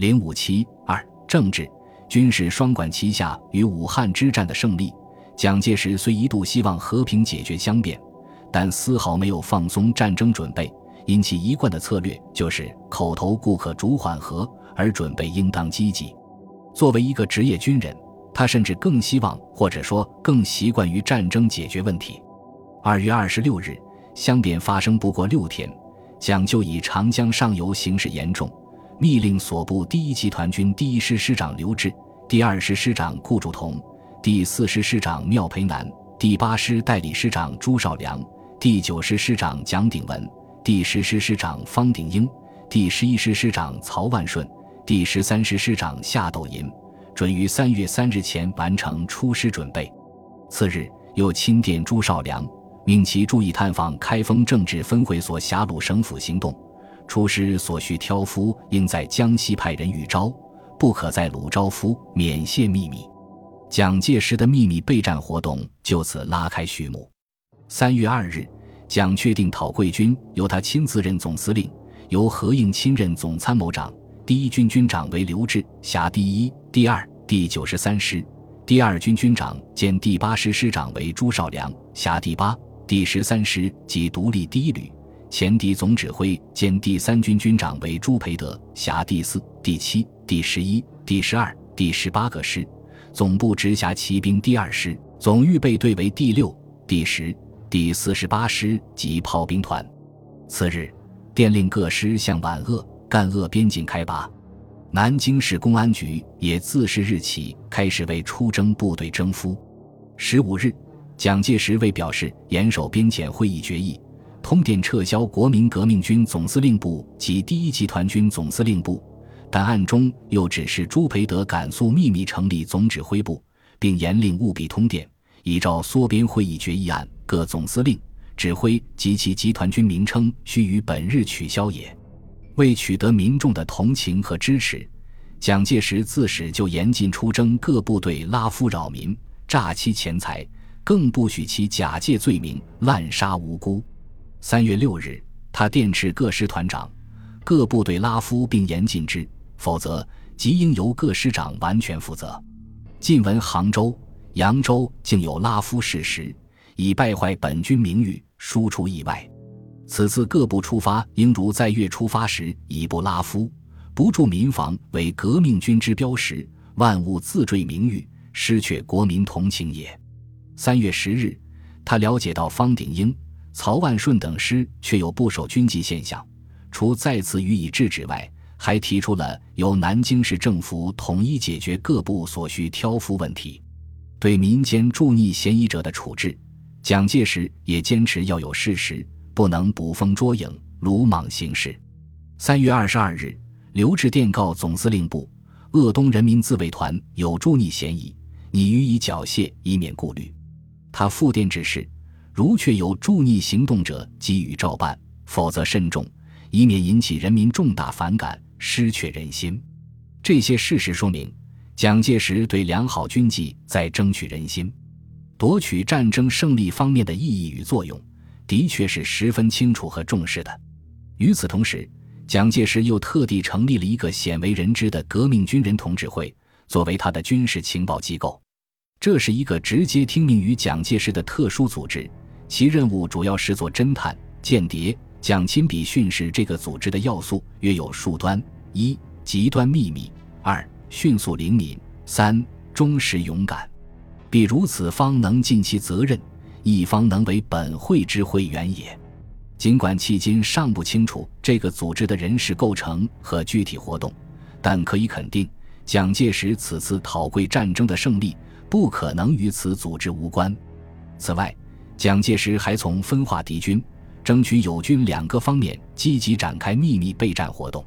零五七二政治军事双管齐下与武汉之战的胜利，蒋介石虽一度希望和平解决相变，但丝毫没有放松战争准备，因其一贯的策略就是口头固可逐缓和，而准备应当积极。作为一个职业军人，他甚至更希望，或者说更习惯于战争解决问题。二月二十六日，湘变发生不过六天，蒋就以长江上游形势严重。密令所部第一集团军第一师师长刘峙、第二师师长顾祝同、第四师师长缪培南、第八师代理师长朱绍良、第九师师长蒋鼎文、第十师师长方鼎英、第十一师师长曹万顺、第十三师师长夏斗寅，准于三月三日前完成出师准备。次日，又亲电朱绍良，命其注意探访开封政治分会所辖鲁省府行动。出师所需挑夫，应在江西派人预招，不可在鲁招夫，免泄秘密。蒋介石的秘密备战活动就此拉开序幕。三月二日，蒋确定讨桂军由他亲自任总司令，由何应钦任总参谋长。第一军军长为刘峙，辖第一、第二、第九十三师；第二军军长兼第八师师长为朱绍良，辖第八、第十三师及独立第一旅。前敌总指挥兼第三军军长为朱培德，辖第四、第七、第十一、第十二、第十八个师，总部直辖骑兵第二师，总预备队为第六、第十、第四十八师及炮兵团。次日，电令各师向皖鄂、赣鄂边境开拔。南京市公安局也自是日起开始为出征部队征夫。十五日，蒋介石为表示严守边检会议决议。通电撤销国民革命军总司令部及第一集团军总司令部，但暗中又指示朱培德赶速秘密成立总指挥部，并严令务必通电，依照缩编会议决议案，各总司令、指挥及其集团军名称须于本日取消也。为取得民众的同情和支持，蒋介石自始就严禁出征各部队拉夫扰民、诈欺钱财，更不许其假借罪名滥杀无辜。三月六日，他电斥各师团长、各部队拉夫，并严禁之，否则即应由各师长完全负责。近闻杭州、扬州竟有拉夫事实，以败坏本军名誉，输出意外。此次各部出发，应如在月出发时以不拉夫、不住民房为革命军之标识，万物自坠名誉，失却国民同情也。三月十日，他了解到方鼎英。曹万顺等师却有不守军纪现象，除再次予以制止外，还提出了由南京市政府统一解决各部所需挑夫问题。对民间助逆嫌疑者的处置，蒋介石也坚持要有事实，不能捕风捉影、鲁莽行事。三月二十二日，刘志电告总司令部，鄂东人民自卫团有助逆嫌疑，拟予以缴械，以免顾虑。他复电指示。如确有助逆行动者，给予照办；否则慎重，以免引起人民重大反感，失却人心。这些事实说明，蒋介石对良好军纪在争取人心、夺取战争胜利方面的意义与作用，的确是十分清楚和重视的。与此同时，蒋介石又特地成立了一个鲜为人知的革命军人同志会，作为他的军事情报机构。这是一个直接听命于蒋介石的特殊组织。其任务主要是做侦探、间谍。蒋亲笔训示这个组织的要素约有数端：一、极端秘密；二、迅速灵敏；三、忠实勇敢。必如此，方能尽其责任，一方能为本会之会员也。尽管迄今尚不清楚这个组织的人事构成和具体活动，但可以肯定，蒋介石此次讨桂战争的胜利不可能与此组织无关。此外，蒋介石还从分化敌军、争取友军两个方面积极展开秘密备战活动。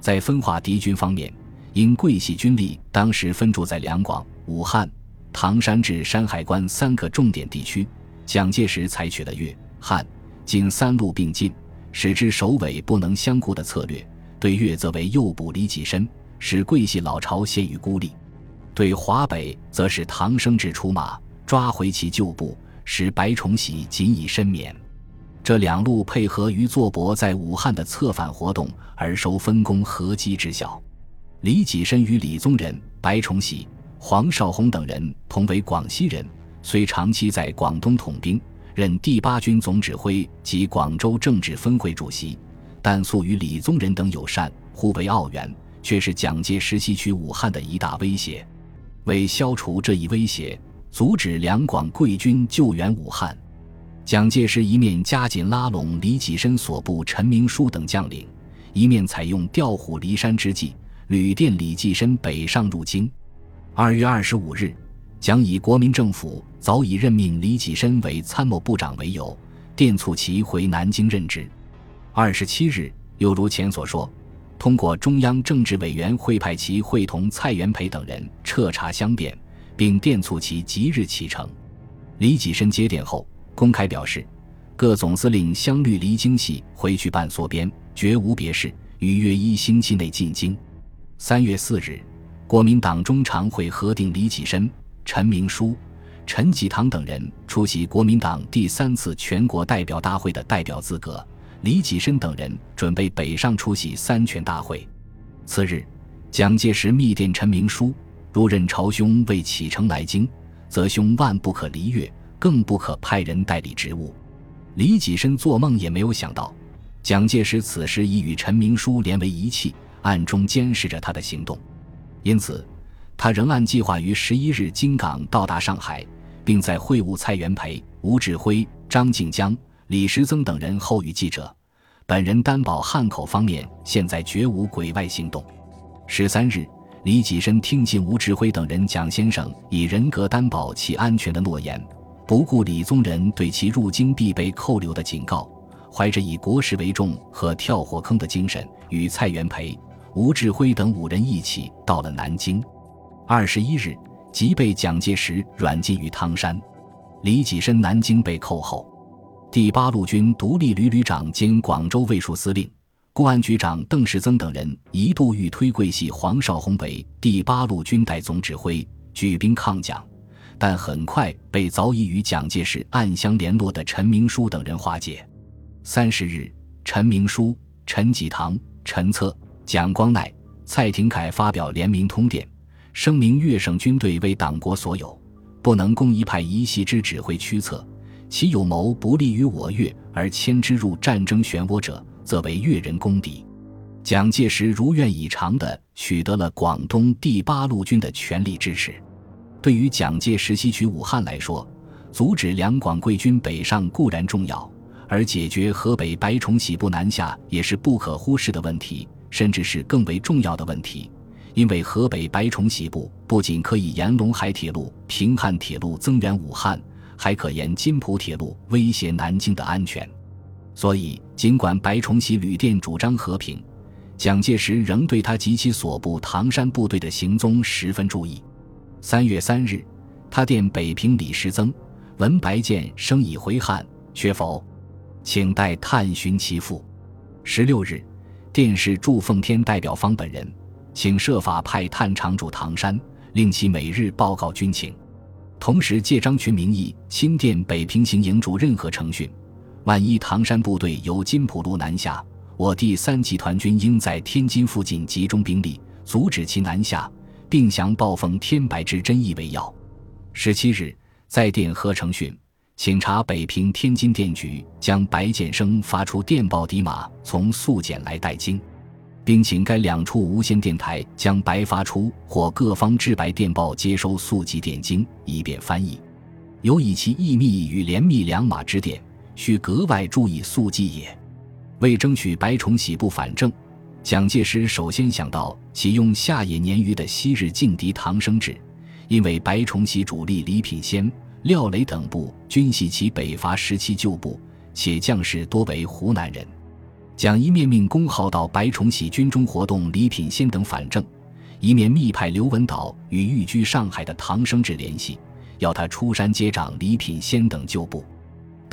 在分化敌军方面，因桂系军力当时分驻在两广、武汉、唐山至山海关三个重点地区，蒋介石采取了粤、汉、津三路并进，使之首尾不能相顾的策略。对粤则为诱捕李济深，使桂系老巢陷于孤立；对华北则是唐生智出马，抓回其旧部。使白崇禧仅以身免，这两路配合于作伯在武汉的策反活动而收分工合击之效。李济深与李宗仁、白崇禧、黄绍竑等人同为广西人，虽长期在广东统兵，任第八军总指挥及广州政治分会主席，但素与李宗仁等友善，互为澳援，却是蒋介石西取武汉的一大威胁。为消除这一威胁，阻止两广贵军救援武汉，蒋介石一面加紧拉拢李济深所部陈明书等将领，一面采用调虎离山之计。旅电李济深北上入京。二月二十五日，蒋以国民政府早已任命李济深为参谋部长为由，电促其回南京任职。二十七日，又如前所说，通过中央政治委员会派其会同蔡元培等人彻查相辩，并电促其即日启程。李济深接电后，公开表示，各总司令相率离京系回去办缩编，绝无别事，于约一星期内进京。三月四日，国民党中常会核定李济深、陈明书、陈济棠等人出席国民党第三次全国代表大会的代表资格。李济深等人准备北上出席三全大会。次日，蒋介石密电陈明书：“如任朝兄未启程来京，则兄万不可离粤，更不可派人代理职务。”李济深做梦也没有想到，蒋介石此时已与陈明书连为一气。暗中监视着他的行动，因此，他仍按计划于十一日经港到达上海，并在会晤蔡元培、吴志辉、张静江、李时增等人后，与记者，本人担保汉口方面现在绝无鬼外行动。十三日，李济深听信吴志辉等人蒋先生以人格担保其安全的诺言，不顾李宗仁对其入京必被扣留的警告，怀着以国事为重和跳火坑的精神，与蔡元培。吴志辉等五人一起到了南京。二十一日，即被蒋介石软禁于汤山。李济深南京被扣后，第八路军独立旅旅长兼广州卫戍司令、公安局长邓世增等人一度欲推桂系黄绍竑为第八路军代总指挥，举兵抗蒋，但很快被早已与蒋介石暗相联络的陈明书等人化解。三十日，陈明书、陈济棠、陈策。蒋光鼐、蔡廷锴发表联名通电，声明粤省军队为党国所有，不能供一派一系之指挥驱策，其有谋不利于我粤而牵之入战争漩涡者，则为粤人公敌。蒋介石如愿以偿地取得了广东第八路军的全力支持。对于蒋介石西取武汉来说，阻止两广贵军北上固然重要，而解决河北白崇禧部南下也是不可忽视的问题。甚至是更为重要的问题，因为河北白崇禧部不仅可以沿陇海铁路、平汉铁路增援武汉，还可沿津浦铁路威胁南京的安全。所以，尽管白崇禧旅店主张和平，蒋介石仍对他及其所部唐山部队的行踪十分注意。三月三日，他电北平李时增：“闻白舰生已回汉，缺否？请待探寻其父。”十六日。电视祝奉天代表方本人，请设法派探长驻唐山，令其每日报告军情。同时借张群名义亲电北平行营主任何程训：万一唐山部队由金浦路南下，我第三集团军应在天津附近集中兵力，阻止其南下，并降报奉天白之真意为要。十七日，在电何成训。请查北平天津电局，将白建生发出电报底码从速简来代京，并请该两处无线电台将白发出或各方致白电报接收速即电京，以便翻译。有以其异密与连密两码之电，需格外注意速记也。为争取白崇禧不反正，蒋介石首先想到启用下野年余的昔日劲敌唐生智，因为白崇禧主力李品仙。廖磊等部均系其北伐时期旧部，且将士多为湖南人。蒋一面命公号到白崇禧军中活动李品仙等反正，一面密派刘文岛与寓居上海的唐生智联系，要他出山接掌李品仙等旧部。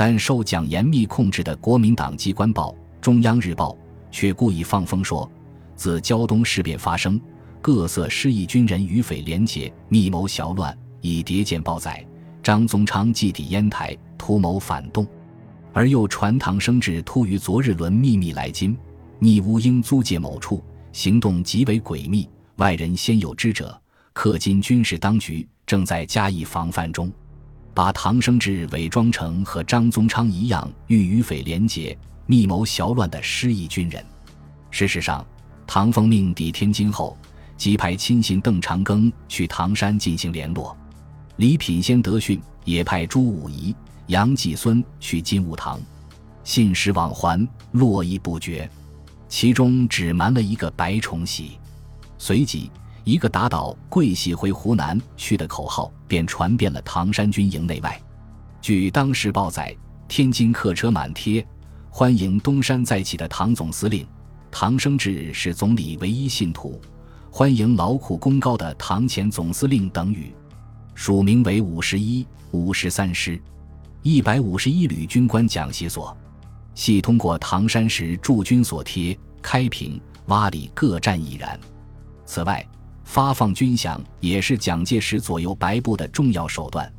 但受蒋严密控制的国民党机关报《中央日报》却故意放风说，自胶东事变发生，各色失意军人与匪联结，密谋淆乱，以谍见报载。张宗昌寄抵烟台，图谋反动，而又传唐生智突于昨日轮秘密来京，逆乌英租界某处，行动极为诡秘，外人先有知者，氪金军事当局正在加以防范中，把唐生智伪装成和张宗昌一样与余匪联结、密谋淆乱的失意军人。事实上，唐奉命抵天津后，即派亲信邓长庚去唐山进行联络。李品仙得讯，也派朱武仪、杨继孙去金武堂，信使往还，络绎不绝。其中只瞒了一个白崇禧。随即，一个打倒桂系回湖南去的口号便传遍了唐山军营内外。据当时报载，天津客车满贴，欢迎东山再起的唐总司令。唐生智是总理唯一信徒，欢迎劳苦功高的唐前总司令等语。署名为五十一、五十三师、一百五十一旅军官讲习所。系通过唐山时驻军所贴、开平、洼里各站已然。此外，发放军饷也是蒋介石左右白布的重要手段。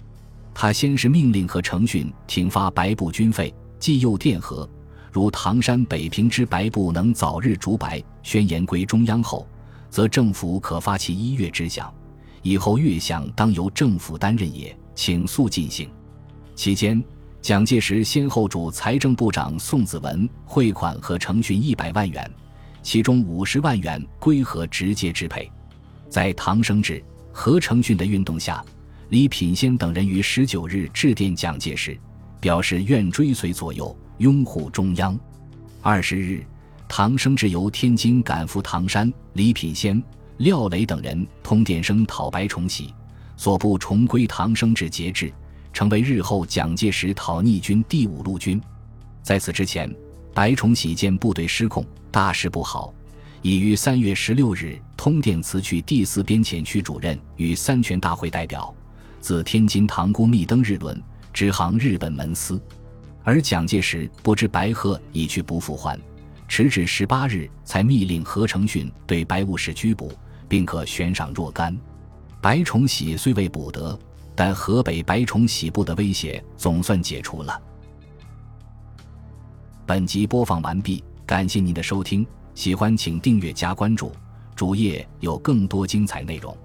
他先是命令和程训停发白布军费，既诱电和。如唐山、北平之白布能早日逐白宣言归中央后，则政府可发其一月之饷，以后月饷当由政府担任也，请速进行。期间，蒋介石先后主财政部长宋子文汇款和程训一百万元，其中五十万元归和直接支配。在唐生智、何成俊的运动下，李品仙等人于十九日致电蒋介石，表示愿追随左右。拥护中央。二十日，唐生智由天津赶赴唐山，李品仙、廖磊等人通电声讨白崇禧，所部重归唐生智节制，成为日后蒋介石讨逆军第五路军。在此之前，白崇禧见部队失控，大事不好，已于三月十六日通电辞去第四边遣区主任与三全大会代表，自天津塘沽密登日轮，直航日本门司。而蒋介石不知白鹤已去不复还，迟至十八日才密令何成训对白务使拘捕，并可悬赏若干。白崇禧虽未捕得，但河北白崇禧部的威胁总算解除了。本集播放完毕，感谢您的收听，喜欢请订阅加关注，主页有更多精彩内容。